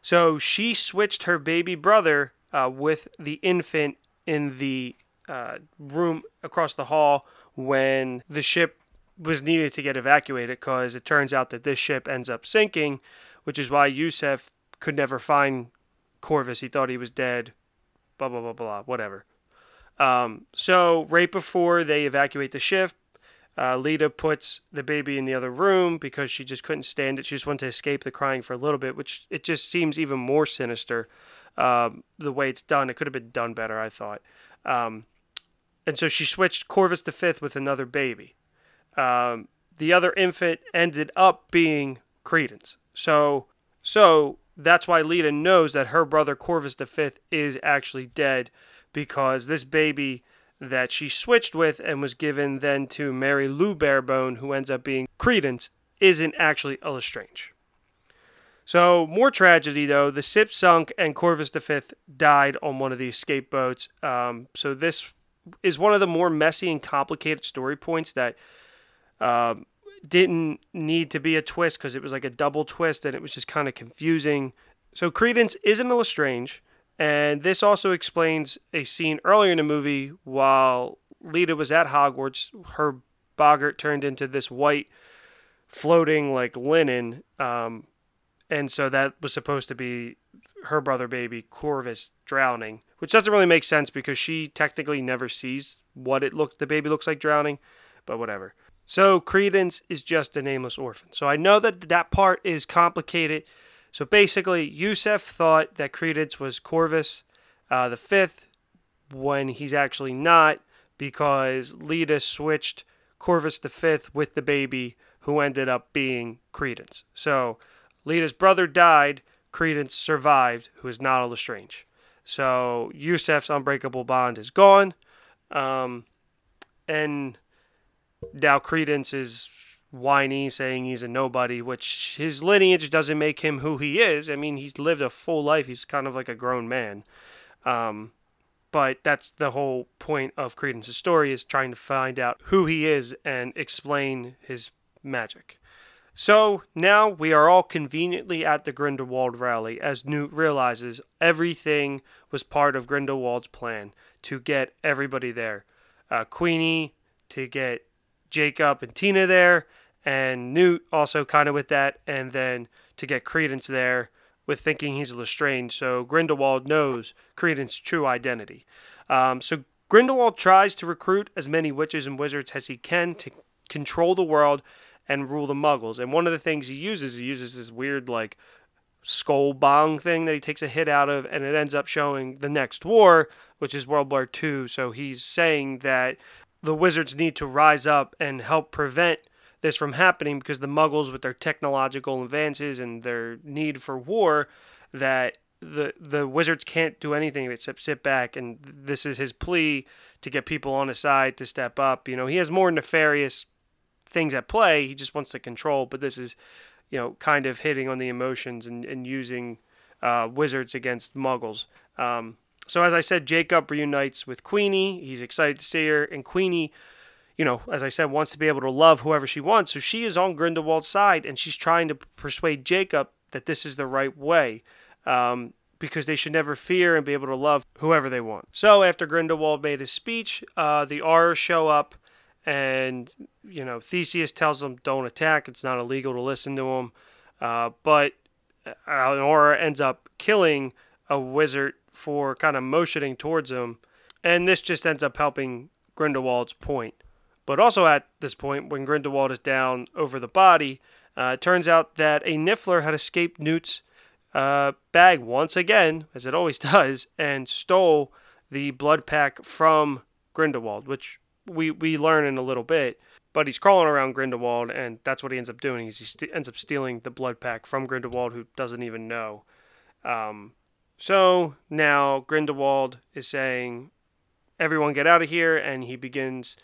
So she switched her baby brother uh, with the infant in the uh, room across the hall when the ship was needed to get evacuated because it turns out that this ship ends up sinking, which is why Yusuf could never find Corvus. He thought he was dead. Blah blah blah blah. Whatever. Um, so right before they evacuate the ship, uh, Leta puts the baby in the other room because she just couldn't stand it. She just wanted to escape the crying for a little bit, which it just seems even more sinister um, the way it's done. It could have been done better, I thought. Um, and so she switched Corvus Fifth with another baby. Um, the other infant ended up being Credence. So, so that's why Leta knows that her brother Corvus Fifth is actually dead because this baby that she switched with and was given then to Mary Lou Barebone, who ends up being Credence, isn't actually a Lestrange. So, more tragedy though. The ship sunk and Corvus V died on one of these escape boats. Um, so, this is one of the more messy and complicated story points that um, didn't need to be a twist because it was like a double twist and it was just kind of confusing. So, Credence isn't a Lestrange. And this also explains a scene earlier in the movie while Leta was at Hogwarts, her boggart turned into this white floating like linen. Um, and so that was supposed to be her brother baby Corvus drowning, which doesn't really make sense because she technically never sees what it looked the baby looks like drowning, but whatever. So Credence is just a nameless orphan. So I know that that part is complicated so basically, Yusuf thought that Credence was Corvus uh, the fifth when he's actually not because Leta switched Corvus the fifth with the baby who ended up being Credence. So Leta's brother died, Credence survived, who is not a Lestrange. So Yusuf's unbreakable bond is gone. Um, and now Credence is whiny, saying he's a nobody, which his lineage doesn't make him who he is. I mean, he's lived a full life. He's kind of like a grown man. Um, but that's the whole point of Credence's story is trying to find out who he is and explain his magic. So now we are all conveniently at the Grindelwald rally as Newt realizes everything was part of Grindelwald's plan to get everybody there. Uh, Queenie to get Jacob and Tina there, and Newt also kind of with that, and then to get Credence there with thinking he's Lestrange. So Grindelwald knows Credence's true identity. Um, so Grindelwald tries to recruit as many witches and wizards as he can to control the world and rule the Muggles. And one of the things he uses, he uses this weird like skull bong thing that he takes a hit out of, and it ends up showing the next war, which is World War II. So he's saying that the wizards need to rise up and help prevent this from happening because the muggles with their technological advances and their need for war that the the wizards can't do anything except sit back and this is his plea to get people on his side to step up. You know he has more nefarious things at play. He just wants to control but this is you know kind of hitting on the emotions and, and using uh, wizards against muggles. Um, so as I said, Jacob reunites with Queenie. He's excited to see her, and Queenie, you know, as I said, wants to be able to love whoever she wants. So she is on Grindelwald's side, and she's trying to persuade Jacob that this is the right way. Um, because they should never fear and be able to love whoever they want. So after Grindelwald made his speech, uh, the Aurors show up, and you know Theseus tells them don't attack. It's not illegal to listen to him, uh, but uh, Auror ends up killing a wizard for kind of motioning towards him, and this just ends up helping Grindelwald's point. But also at this point, when Grindelwald is down over the body, uh, it turns out that a Niffler had escaped Newt's uh, bag once again, as it always does, and stole the blood pact from Grindelwald, which we, we learn in a little bit. But he's crawling around Grindelwald, and that's what he ends up doing. Is he st- ends up stealing the blood pact from Grindelwald, who doesn't even know. Um, so now Grindelwald is saying, everyone get out of here, and he begins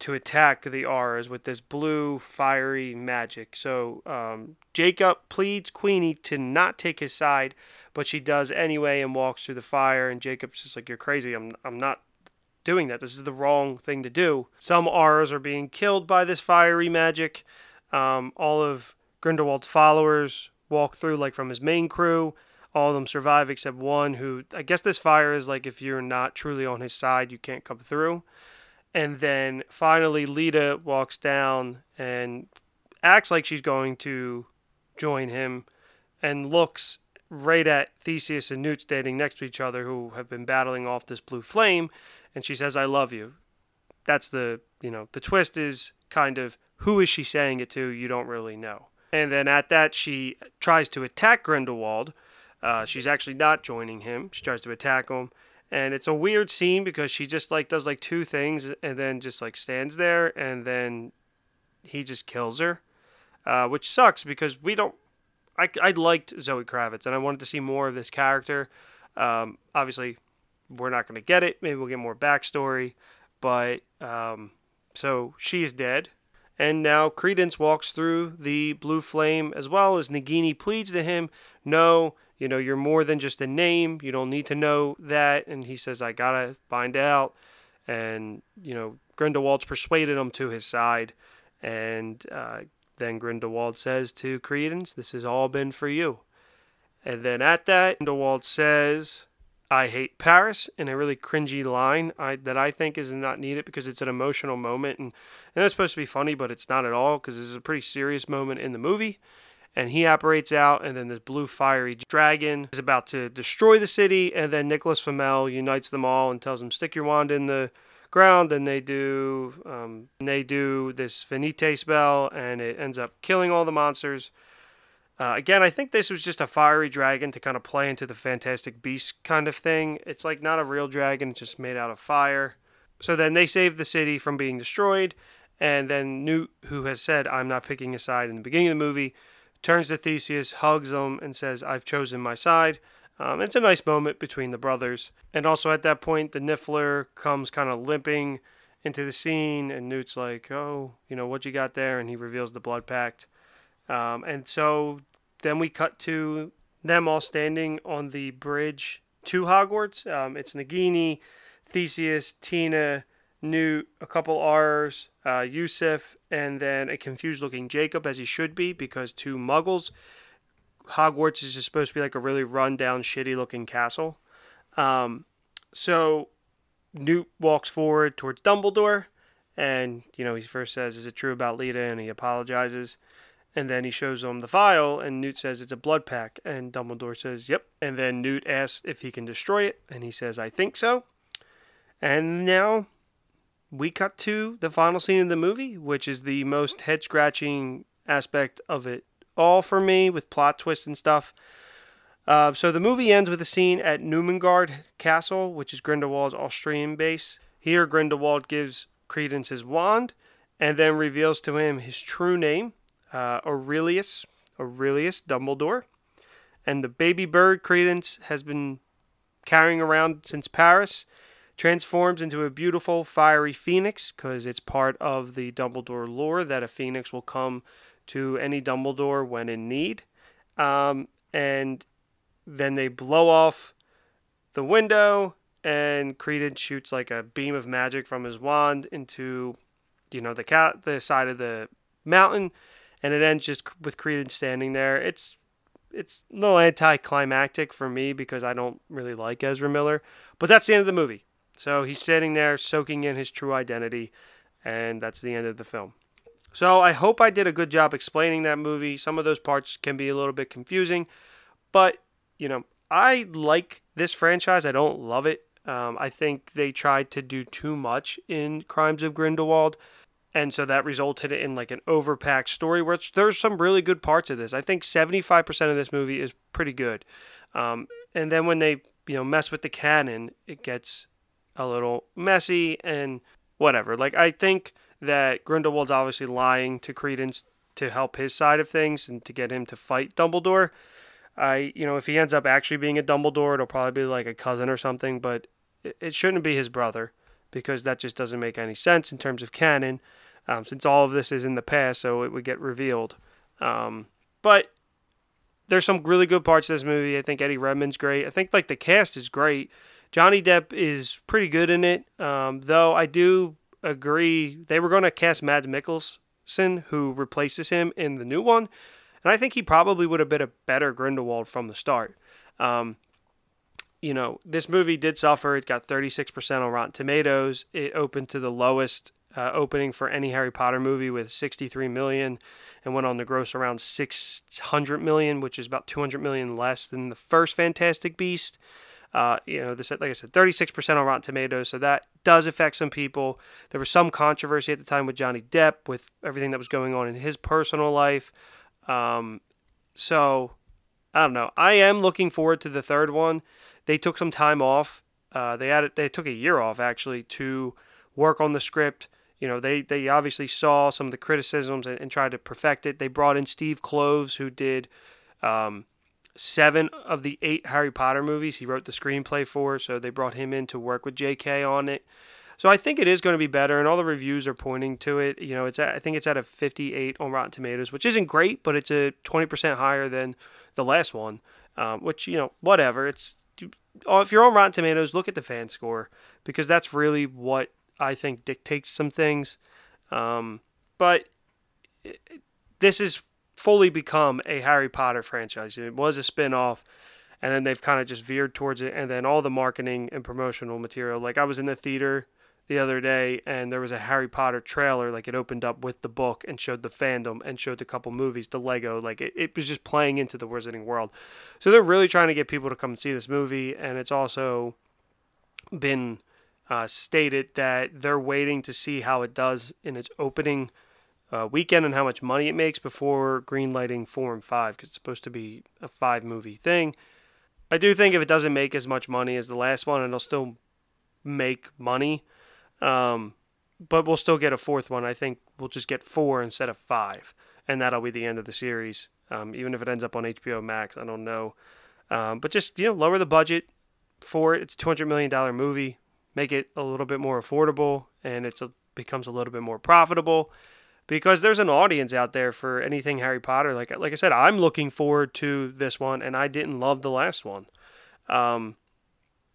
to attack the Aurors with this blue, fiery magic. So um, Jacob pleads Queenie to not take his side, but she does anyway and walks through the fire. And Jacob's just like, You're crazy. I'm, I'm not doing that. This is the wrong thing to do. Some Aurors are being killed by this fiery magic. Um, all of Grindelwald's followers walk through, like from his main crew all of them survive except one who I guess this fire is like if you're not truly on his side, you can't come through. And then finally, Leta walks down and acts like she's going to join him and looks right at Theseus and Newt standing next to each other who have been battling off this blue flame. And she says, I love you. That's the, you know, the twist is kind of who is she saying it to? You don't really know. And then at that, she tries to attack Grindelwald. Uh, she's actually not joining him. She tries to attack him. And it's a weird scene because she just like does like two things and then just like stands there and then he just kills her uh, which sucks because we don't I, I liked zoe kravitz and i wanted to see more of this character. Um, obviously we're not going to get it. Maybe we'll get more backstory but um, so she is dead. And now credence walks through the blue flame as well as nagini pleads to him no you know, you're more than just a name. You don't need to know that. And he says, I gotta find out. And you know, Grindelwald's persuaded him to his side. And uh, then Grindelwald says to Credence, "This has all been for you." And then at that, Grindelwald says, "I hate Paris," in a really cringy line I, that I think is not needed because it's an emotional moment, and, and it's supposed to be funny, but it's not at all because this is a pretty serious moment in the movie and he apparates out, and then this blue fiery dragon is about to destroy the city, and then Nicholas Flamel unites them all and tells them, "Stick your wand in the ground," and they do. Um, they do this Finite spell, and it ends up killing all the monsters. Uh, again, I think this was just a fiery dragon to kind of play into the Fantastic Beast kind of thing. It's like not a real dragon, it's just made out of fire. So then they save the city from being destroyed, and then Newt, who has said, I'm not picking a side in the beginning of the movie, turns to Theseus, hugs him, and says, I've chosen my side. Um, it's a nice moment between the brothers. And also at that point, the Niffler comes kind of limping into the scene, and Newt's like, Oh, you know, what you got there? And he reveals the blood pact. Um, and so then we cut to them all standing on the bridge to Hogwarts. Um, it's Nagini, Theseus, Tina, Newt, a couple R's, uh, Yusuf, and then a confused looking Jacob, as he should be, because two muggles. Hogwarts is just supposed to be like a really run down, shitty looking castle. Um, so Newt walks forward towards Dumbledore, and, you know, he first says, Is it true about Leta? And he apologizes. And then he shows him the file, and Newt says it's a blood pact. And Dumbledore says, Yep. And then Newt asks if he can destroy it, and he says, I think so. And now we cut to the final scene of the movie, which is the most head scratching aspect of it all for me with plot twists and stuff. Uh, so the movie ends with a scene at Nurmengard Castle, which is Grindelwald's Austrian base. Here, Grindelwald gives Credence his wand and then reveals to him his true name, uh, Aurelius, Aurelius Dumbledore. And the baby bird Credence has been carrying around since Paris transforms into a beautiful fiery phoenix because it's part of the Dumbledore lore that a phoenix will come to any Dumbledore when in need. Um, and then they blow off the window, and Credence shoots like a beam of magic from his wand into, you know, the cat the side of the mountain, and it ends just with Credence standing there. It's it's a little anticlimactic for me because I don't really like Ezra Miller, but that's the end of the movie. So he's sitting there soaking in his true identity, and that's the end of the film. So I hope I did a good job explaining that movie. Some of those parts can be a little bit confusing, but you know, I like this franchise. I don't love it. Um, I think they tried to do too much in Crimes of Grindelwald, and so that resulted in like an overpacked story. Which there's some really good parts of this. I think 75% of this movie is pretty good, um, and then when they you know mess with the canon, it gets a little messy and whatever. Like I think that Grindelwald's obviously lying to Credence to help his side of things and to get him to fight Dumbledore. I, you know, if he ends up actually being a Dumbledore, it'll probably be like a cousin or something, but it shouldn't be his brother because that just doesn't make any sense in terms of canon, um, since all of this is in the past, so it would get revealed. Um, but there's some really good parts of this movie. I think Eddie Redmayne's great. I think like the cast is great. Johnny Depp is pretty good in it, um, though I do agree they were going to cast Mads Mikkelsen, who replaces him in the new one, and I think he probably would have been a better Grindelwald from the start. Um, you know, this movie did suffer. It got 36% on Rotten Tomatoes. It opened to the lowest uh, opening for any Harry Potter movie with 63 million and went on to gross around 600 million, which is about 200 million less than the first Fantastic Beast. Uh, you know, this like I said, 36% on Rotten Tomatoes, so that does affect some people. There was some controversy at the time with Johnny Depp with everything that was going on in his personal life. Um, so I don't know. I am looking forward to the third one. They took some time off. Uh, they had they took a year off actually to work on the script. You know, they they obviously saw some of the criticisms and, and tried to perfect it. They brought in Steve Kloves, who did um, seven of the eight Harry Potter movies. He wrote the screenplay for, so they brought him in to work with J.K. on it. So I think it is going to be better, and all the reviews are pointing to it. You know, it's at, I think it's at a 58 on Rotten Tomatoes, which isn't great, but it's a 20% higher than the last one. Um, which you know, whatever. It's oh, if you're on Rotten Tomatoes, look at the fan score because that's really what I think dictates some things. Um, but it, this has fully become a Harry Potter franchise. It was a spin off, and then they've kind of just veered towards it. And then all the marketing and promotional material. Like I was in the theater the other day and there was a Harry Potter trailer like it opened up with the book and showed the fandom and showed a couple movies the Lego like it, it was just playing into the wizarding world so they're really trying to get people to come and see this movie and it's also been uh, stated that they're waiting to see how it does in its opening uh, weekend and how much money it makes before greenlighting four and five because it's supposed to be a five movie thing. I do think if it doesn't make as much money as the last one, it'll still make money. Um, but we'll still get a fourth one. I think we'll just get four instead of five, and that'll be the end of the series. Um, even if it ends up on HBO Max, I don't know. Um, but just you know, lower the budget for it. It's a two hundred million dollar movie make it a little bit more affordable and it becomes a little bit more profitable because there's an audience out there for anything Harry Potter. Like like I said, I'm looking forward to this one, and I didn't love the last one. Um,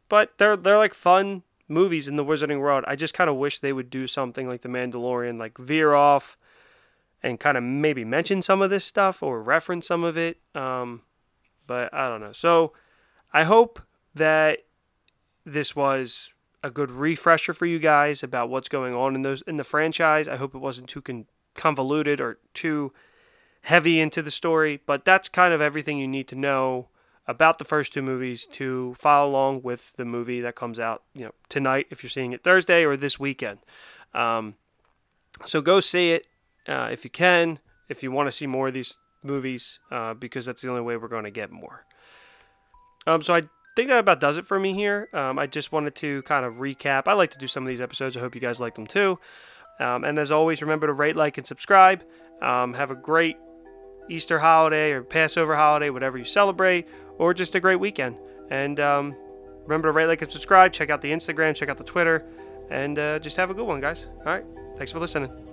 but they're they're like fun movies in the Wizarding world. I just kind of wish they would do something like The Mandalorian, like veer off and kind of maybe mention some of this stuff or reference some of it. Um, but I don't know. So I hope that this was a good refresher for you guys about what's going on in those in the franchise. I hope it wasn't too con- convoluted or too heavy into the story, but that's kind of everything you need to know about the first two movies to follow along with the movie that comes out, you know, tonight if you're seeing it Thursday or this weekend. Um, so go see it uh, if you can, if you want to see more of these movies, uh, because that's the only way we're going to get more. Um, so I think that about does it for me here. Um, I just wanted to kind of recap. I like to do some of these episodes. I hope you guys like them too. Um, and as always, remember to rate, like, and subscribe. Um, have a great Easter holiday or Passover holiday, whatever you celebrate, or just a great weekend. And um, remember to rate, like, and subscribe. Check out the Instagram, check out the Twitter, and uh, just have a good one, guys. All right. Thanks for listening.